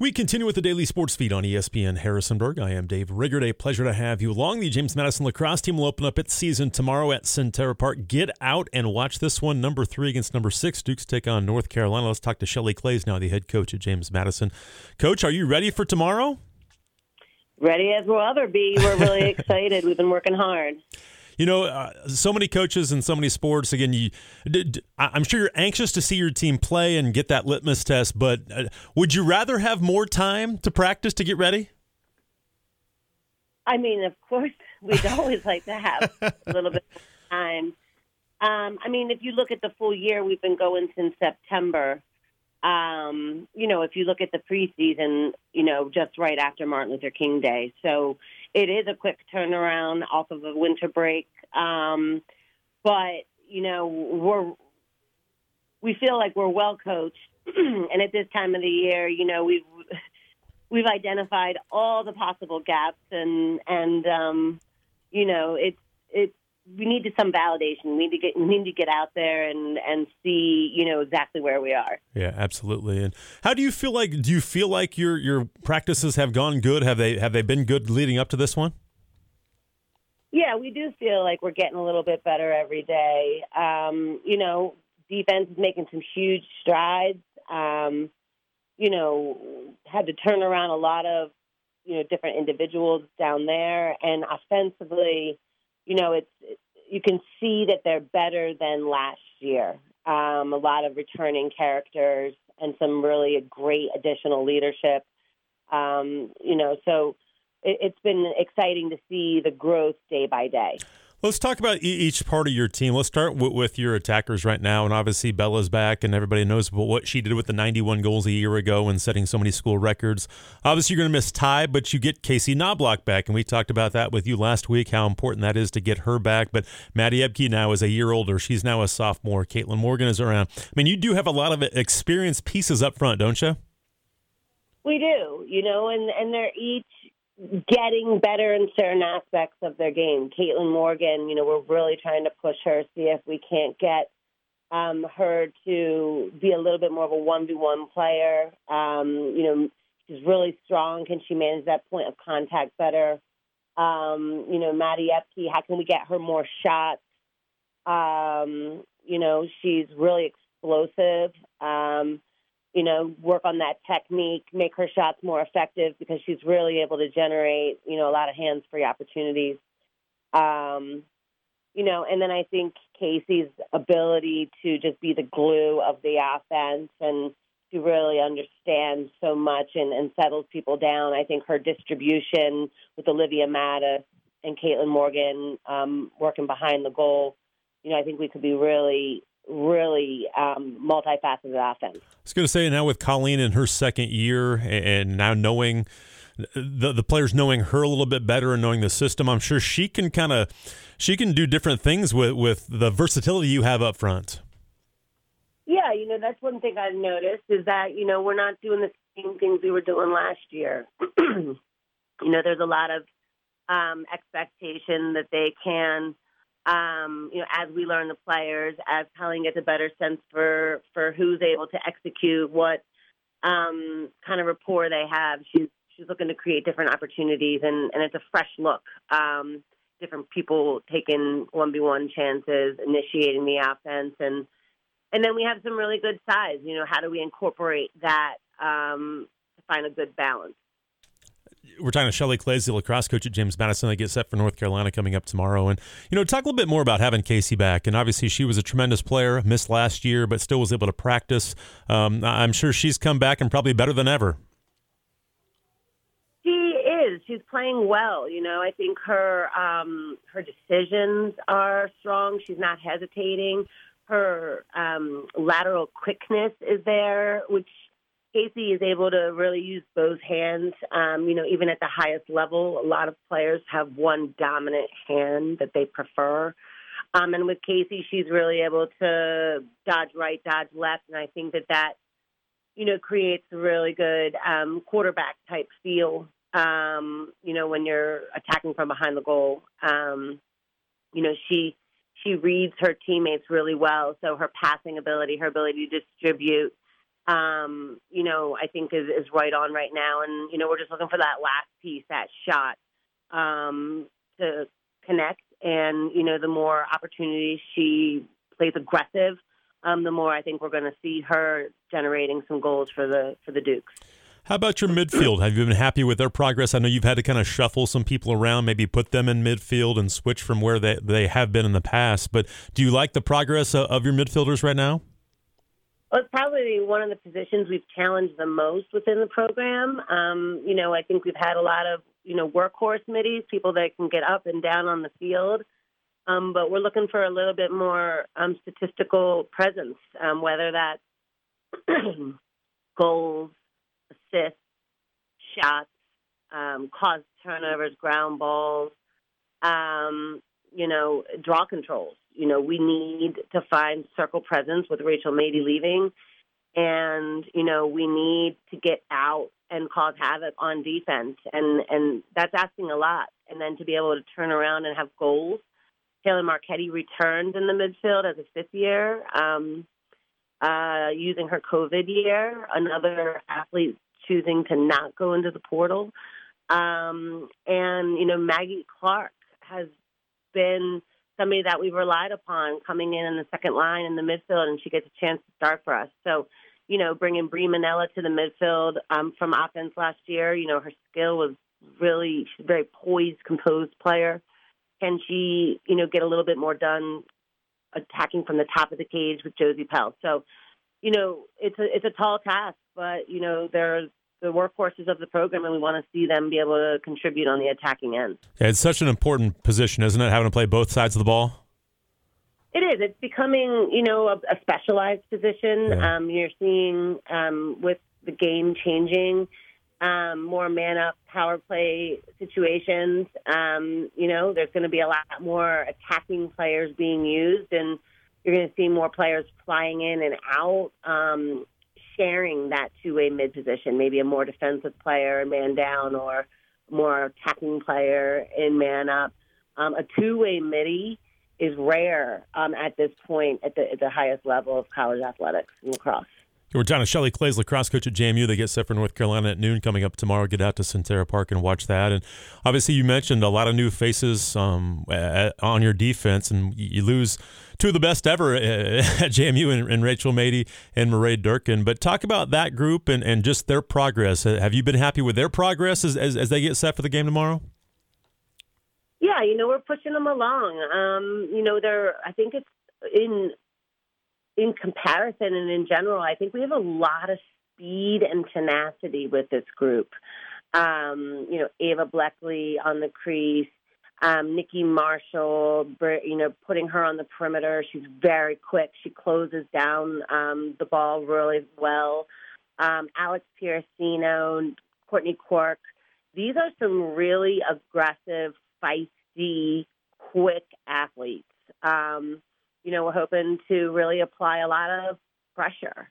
We continue with the daily sports feed on ESPN Harrisonburg. I am Dave Riggert. A pleasure to have you along. The James Madison lacrosse team will open up its season tomorrow at Sentara Park. Get out and watch this one. Number three against number six. Dukes take on North Carolina. Let's talk to Shelley Klaes now, the head coach at James Madison. Coach, are you ready for tomorrow? Ready as we'll ever be. We're really excited. We've been working hard you know, uh, so many coaches and so many sports. Again, you, d- d- I'm sure you're anxious to see your team play and get that litmus test. But uh, would you rather have more time to practice to get ready? I mean, of course, we'd always like to have a little bit of time. Um, I mean, if you look at the full year, we've been going since September. Um, you know, if you look at the preseason, you know, just right after Martin Luther King Day. So it is a quick turnaround off of a winter break. Um, but you know, we're we feel like we're well coached, and at this time of the year, you know, we've we've identified all the possible gaps, and and um, you know, it's it's we need some validation. We need to get we need to get out there and and see you know exactly where we are. Yeah, absolutely. And how do you feel like? Do you feel like your your practices have gone good? Have they have they been good leading up to this one? Yeah, we do feel like we're getting a little bit better every day. Um, you know, defense is making some huge strides. Um, you know, had to turn around a lot of you know different individuals down there, and offensively you know, it's you can see that they're better than last year. Um, a lot of returning characters and some really great additional leadership. Um, you know, so it, it's been exciting to see the growth day by day. Let's talk about each part of your team. Let's start with your attackers right now. And obviously, Bella's back, and everybody knows what she did with the 91 goals a year ago and setting so many school records. Obviously, you're going to miss Ty, but you get Casey Knobloch back. And we talked about that with you last week, how important that is to get her back. But Maddie Epke now is a year older. She's now a sophomore. Caitlin Morgan is around. I mean, you do have a lot of experienced pieces up front, don't you? We do, you know, and, and they're each getting better in certain aspects of their game. Caitlin Morgan, you know, we're really trying to push her, see if we can't get um, her to be a little bit more of a one v one player. Um, you know, she's really strong. Can she manage that point of contact better? Um, you know, Maddie Epke, how can we get her more shots? Um, you know, she's really explosive. Um, you know, work on that technique, make her shots more effective because she's really able to generate, you know, a lot of hands free opportunities. Um, you know, and then I think Casey's ability to just be the glue of the offense and to really understand so much and, and settles people down. I think her distribution with Olivia Mattis and Caitlin Morgan um, working behind the goal, you know, I think we could be really really um, multifaceted offense. I was going to say now with Colleen in her second year and now knowing the the players knowing her a little bit better and knowing the system, I'm sure she can kind of she can do different things with with the versatility you have up front. Yeah, you know that's one thing I've noticed is that you know we're not doing the same things we were doing last year. you know, there's a lot of um, expectation that they can um, you know, as we learn the players, as Colleen gets a better sense for for who's able to execute, what um, kind of rapport they have. She's she's looking to create different opportunities, and and it's a fresh look. Um, different people taking one v one chances, initiating the offense, and and then we have some really good size. You know, how do we incorporate that um, to find a good balance? We're talking to Shelley Klaes, the lacrosse coach at James Madison. They get set for North Carolina coming up tomorrow. And, you know, talk a little bit more about having Casey back. And obviously, she was a tremendous player, missed last year, but still was able to practice. Um, I'm sure she's come back and probably better than ever. She is. She's playing well. You know, I think her um, her decisions are strong. She's not hesitating. Her um, lateral quickness is there, which Casey is able to really use both hands. Um, you know, even at the highest level, a lot of players have one dominant hand that they prefer. Um, and with Casey, she's really able to dodge right, dodge left, and I think that that, you know, creates a really good um, quarterback type feel. Um, you know, when you're attacking from behind the goal, um, you know, she she reads her teammates really well. So her passing ability, her ability to distribute um, you know, I think is, is right on right now. And, you know, we're just looking for that last piece, that shot um, to connect. And, you know, the more opportunities she plays aggressive, um, the more I think we're going to see her generating some goals for the for the Dukes. How about your midfield? Have you been happy with their progress? I know you've had to kind of shuffle some people around, maybe put them in midfield and switch from where they, they have been in the past. But do you like the progress of your midfielders right now? Well, it's probably one of the positions we've challenged the most within the program. Um, you know, I think we've had a lot of, you know, workhorse middies, people that can get up and down on the field. Um, but we're looking for a little bit more um, statistical presence, um, whether that's goals, assists, shots, um, cause turnovers, ground balls, um, you know, draw controls. You know, we need to find circle presence with Rachel Mady leaving. And, you know, we need to get out and cause havoc on defense. And, and that's asking a lot. And then to be able to turn around and have goals. Taylor Marchetti returned in the midfield as a fifth year, um, uh, using her COVID year. Another athlete choosing to not go into the portal. Um, and, you know, Maggie Clark has been somebody that we've relied upon coming in in the second line in the midfield, and she gets a chance to start for us. So, you know, bringing Brie Manella to the midfield um, from offense last year, you know, her skill was really, she's a very poised, composed player. Can she, you know, get a little bit more done attacking from the top of the cage with Josie Pell? So, you know, it's a it's a tall task, but you know, there's the workhorses of the program, and we want to see them be able to contribute on the attacking end. Yeah, it's such an important position, isn't it? Having to play both sides of the ball. It is. It's becoming, you know, a, a specialized position. Yeah. Um, you're seeing um, with the game changing, um, more man up power play situations. Um, you know, there's going to be a lot more attacking players being used, and you're going to see more players flying in and out. Sharing that two-way mid position, maybe a more defensive player, in man down, or more attacking player in man up. Um, a two way midi is rare um, at this point at the, at the highest level of college athletics and lacrosse. We're down to Shelley Klaes, lacrosse coach at JMU. They get set for North Carolina at noon coming up tomorrow. Get out to Sentara Park and watch that. And obviously, you mentioned a lot of new faces um, at, on your defense, and you lose two of the best ever at JMU and, and Rachel Mady and Mairead Durkin. But talk about that group and, and just their progress. Have you been happy with their progress as, as, as they get set for the game tomorrow? Yeah, you know, we're pushing them along. Um, you know, they're, I think it's in in comparison and in general, I think we have a lot of speed and tenacity with this group. Um, you know, Ava Bleckley on the crease, um, Nikki Marshall, you know, putting her on the perimeter. She's very quick. She closes down um, the ball really well. Um, Alex Piercino, Courtney Quirk. These are some really aggressive, feisty, quick athletes. Um, you know, we're hoping to really apply a lot of pressure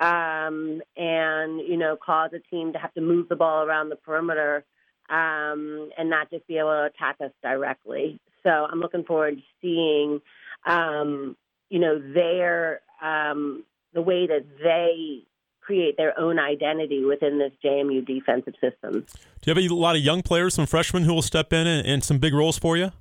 um, and, you know, cause a team to have to move the ball around the perimeter um, and not just be able to attack us directly. So I'm looking forward to seeing, um, you know, their, um, the way that they create their own identity within this JMU defensive system. Do you have a lot of young players, some freshmen who will step in and, and some big roles for you?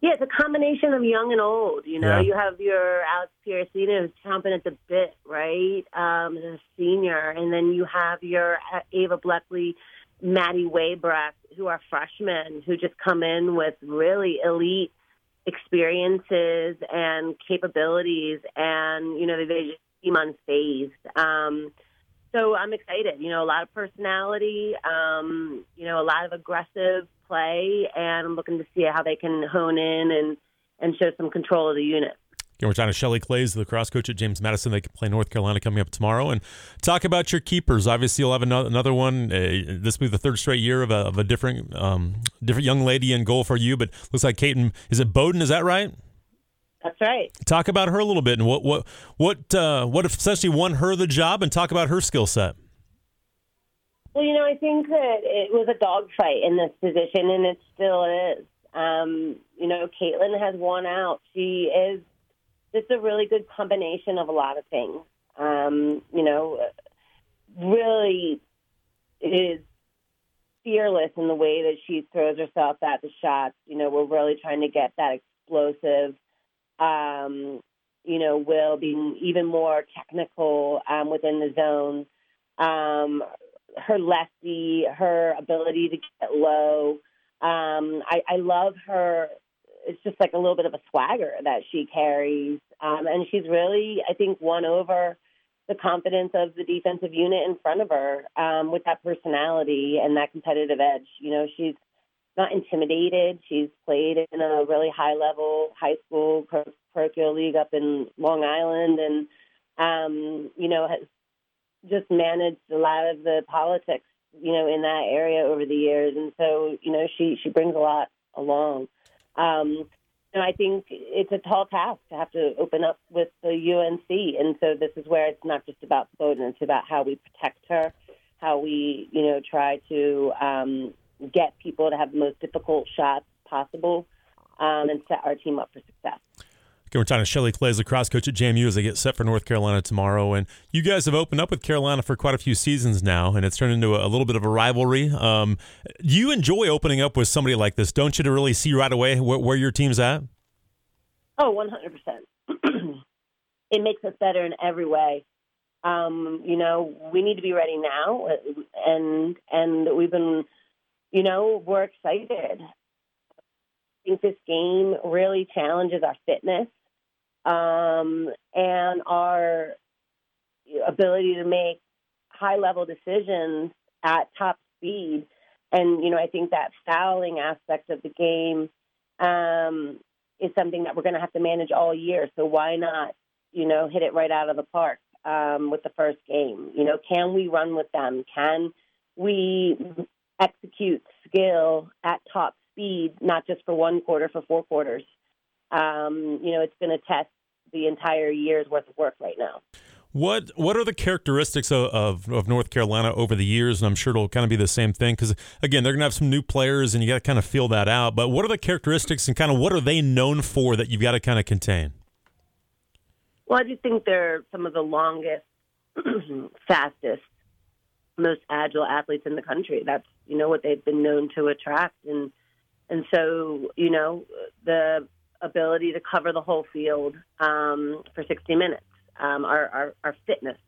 Yeah, it's a combination of young and old. You know, yeah. you have your Alex Piercino who's chomping at the bit, right, um, as a senior, and then you have your Ava Bleckley, Maddie Waybrecht, who are freshmen who just come in with really elite experiences and capabilities, and you know they just seem unfazed. Um, so I'm excited. You know, a lot of personality. Um, you know, a lot of aggressive play, and I'm looking to see how they can hone in and and show some control of the unit. Again, we're talking to Shelley Klaes, the cross coach at James Madison. They play North Carolina coming up tomorrow. And talk about your keepers. Obviously, you'll have another one. Uh, this will be the third straight year of a, of a different um, different young lady in goal for you. But looks like Caitlin, is it Bowden? Is that right? That's right. Talk about her a little bit and what what what uh, what essentially won her the job, and talk about her skill set. Well, you know, I think that it was a dogfight in this position, and it still is. Um, you know, Caitlin has won out. She is just a really good combination of a lot of things. Um, you know, really is fearless in the way that she throws herself at the shots. You know, we're really trying to get that explosive. Um, you know, Will be even more technical um, within the zone. Um, her lefty, her ability to get low. Um, I, I love her. It's just like a little bit of a swagger that she carries, um, and she's really, I think, won over the confidence of the defensive unit in front of her um, with that personality and that competitive edge. You know, she's not intimidated. She's played in a really high level high school parochial league up in Long Island, and um, you know has just managed a lot of the politics, you know, in that area over the years, and so you know she she brings a lot along. Um, and I think it's a tall task to have to open up with the UNC, and so this is where it's not just about Bowden; it's about how we protect her, how we you know try to um, get people to have the most difficult shots possible, um, and set our team up for success. Okay, we're talking to Shelley Clay, lacrosse coach at JMU as they get set for North Carolina tomorrow. And you guys have opened up with Carolina for quite a few seasons now, and it's turned into a, a little bit of a rivalry. Um, you enjoy opening up with somebody like this, don't you, to really see right away where, where your team's at? Oh, 100%. it makes us better in every way. Um, you know, we need to be ready now, and and we've been, you know, we're excited. I think this game really challenges our fitness um, and our ability to make high level decisions at top speed. And, you know, I think that fouling aspect of the game um, is something that we're going to have to manage all year. So why not, you know, hit it right out of the park um, with the first game? You know, can we run with them? Can we execute skill at top speed, not just for one quarter, for four quarters? um, you know, it's going to test the entire year's worth of work right now. What what are the characteristics of, of, of, North Carolina over the years? And I'm sure it'll kind of be the same thing because again, they're going to have some new players, and you got to kind of feel that out. But what are the characteristics and kind of what are they known for that you've got to kind of contain? Well, I do think they're some of the longest, fastest, most agile athletes in the country. That's you know what they've been known to attract, and and so you know the ability to cover the whole field um, for 60 minutes, um, our, our, our, fitness.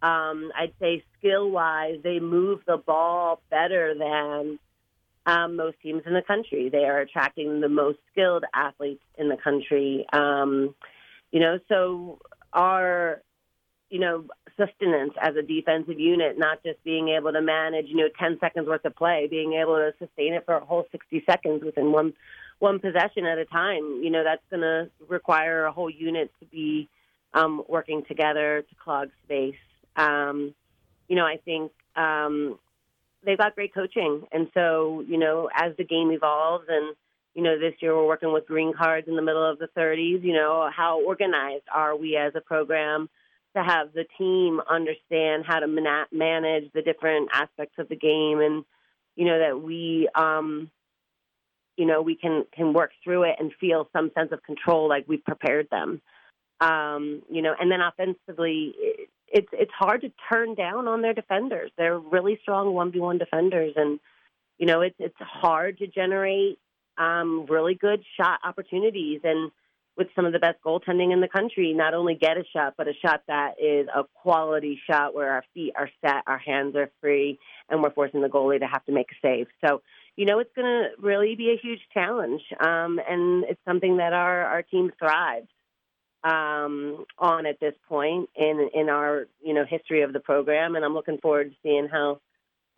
Um, I'd say skill wise, they move the ball better than um, most teams in the country. They are attracting the most skilled athletes in the country. Um, you know, so our you know, sustenance as a defensive unit, not just being able to manage, you know, 10 seconds worth of play, being able to sustain it for a whole 60 seconds within one one possession at a time. You know, that's going to require a whole unit to be um, working together to clog space. Um, you know, I think um, they've got great coaching. And so, you know, as the game evolves and, you know, this year we're working with green cards in the middle of the 30s, you know, how organized are we as a program to have the team understand how to man- manage the different aspects of the game and, you know, that we, um, you know, we can can work through it and feel some sense of control, like we've prepared them. Um, you know, and then offensively, it's it's hard to turn down on their defenders. They're really strong one v one defenders, and you know, it's it's hard to generate um, really good shot opportunities. And with some of the best goaltending in the country, not only get a shot, but a shot that is a quality shot where our feet are set, our hands are free, and we're forcing the goalie to have to make a save. So you know it's going to really be a huge challenge, um, and it's something that our our team thrives um, on at this point in in our you know history of the program, and I'm looking forward to seeing how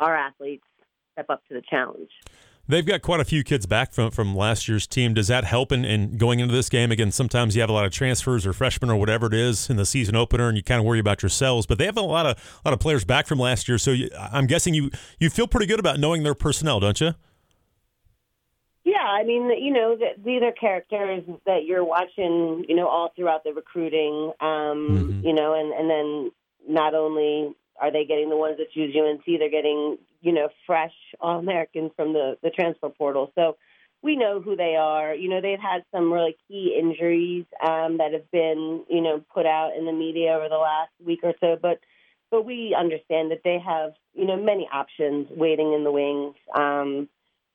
our athletes step up to the challenge. They've got quite a few kids back from, from last year's team. Does that help in, in going into this game? Again, sometimes you have a lot of transfers or freshmen or whatever it is in the season opener, and you kind of worry about yourselves. But they have a lot of a lot of players back from last year, so you, I'm guessing you you feel pretty good about knowing their personnel, don't you? Yeah, I mean, you know, these are characters that you're watching, you know, all throughout the recruiting, um, mm-hmm. you know, and and then not only are they getting the ones that choose UNC, they're getting, you know, fresh All Americans from the the transfer portal. So, we know who they are. You know, they've had some really key injuries um, that have been, you know, put out in the media over the last week or so. But but we understand that they have, you know, many options waiting in the wings um,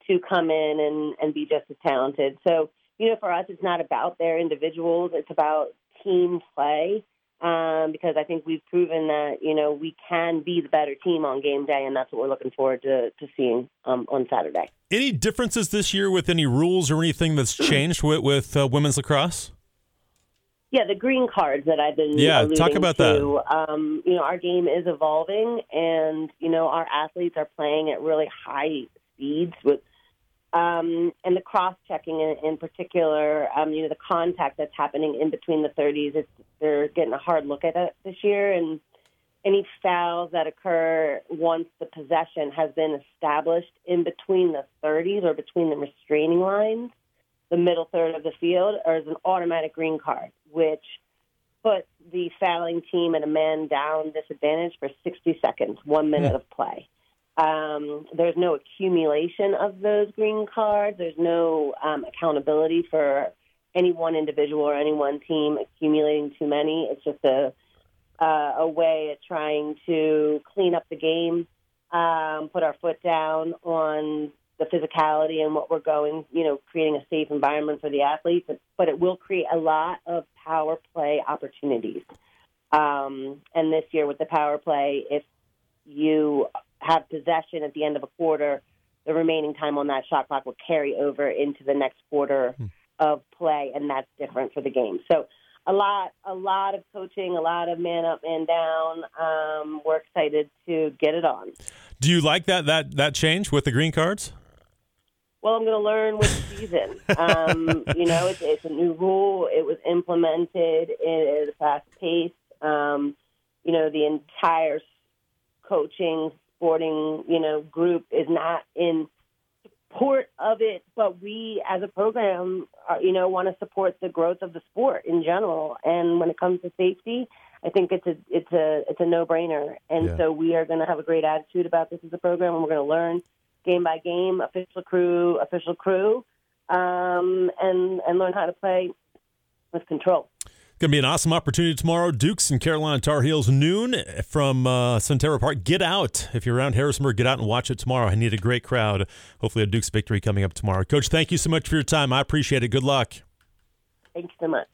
to come in and and be just as talented. So you know, for us, it's not about their individuals; it's about team play um, because I think we've proven that you know we can be the better team on game day, and that's what we're looking forward to to seeing um, on Saturday. Any differences this year with any rules or anything that's changed with, with uh, women's lacrosse? Yeah, the green cards that I've been yeah talk about to, that. Um, you know, our game is evolving, and you know our athletes are playing at really high speeds with um, and the cross checking in, in particular, um, you know, the contact that's happening in between the 30s, it's, they're getting a hard look at it this year. And any fouls that occur once the possession has been established in between the 30s or between the restraining lines, the middle third of the field, is an automatic green card, which puts the fouling team at a man down disadvantage for 60 seconds, one minute of play. Um, there's no accumulation of those green cards. There's no um, accountability for any one individual or any one team accumulating too many. It's just a uh, a way of trying to clean up the game, um, put our foot down on the physicality and what we're going, you know, creating a safe environment for the athletes. But, it will create a lot of power play opportunities. Um, and this year with the power play, if you have possession at the end of a quarter, the remaining time on that shot clock will carry over into the next quarter hmm. of play, and that's different for the game. So a lot, a lot of coaching, a lot of man up, man down. Um, we're excited to get it on. Do you like that that that change with the green cards? Well, I'm going to learn with the season. um, you know, it's, it's, a new rule. It was implemented at a fast pace. Um, you know, the entire coaching sporting, you know, group is not in support of it, but we as a program, are, you know, want to support the growth of the sport in general. And when it comes to safety, I think it's a it's a it's a no brainer. And yeah. so we are going to have a great attitude about this as a program, and we're going to learn game by game, official crew, official crew, um, and and learn how to play with control. Going to be an awesome opportunity tomorrow. Dukes and Carolina Tar Heels noon from uh, Park. Get out. If you're around Harrisonburg, get out and watch it tomorrow. I need a great crowd. Hopefully, a Dukes victory coming up tomorrow. Coach, thank you so much for your time. I appreciate it. Good luck. Thanks so much.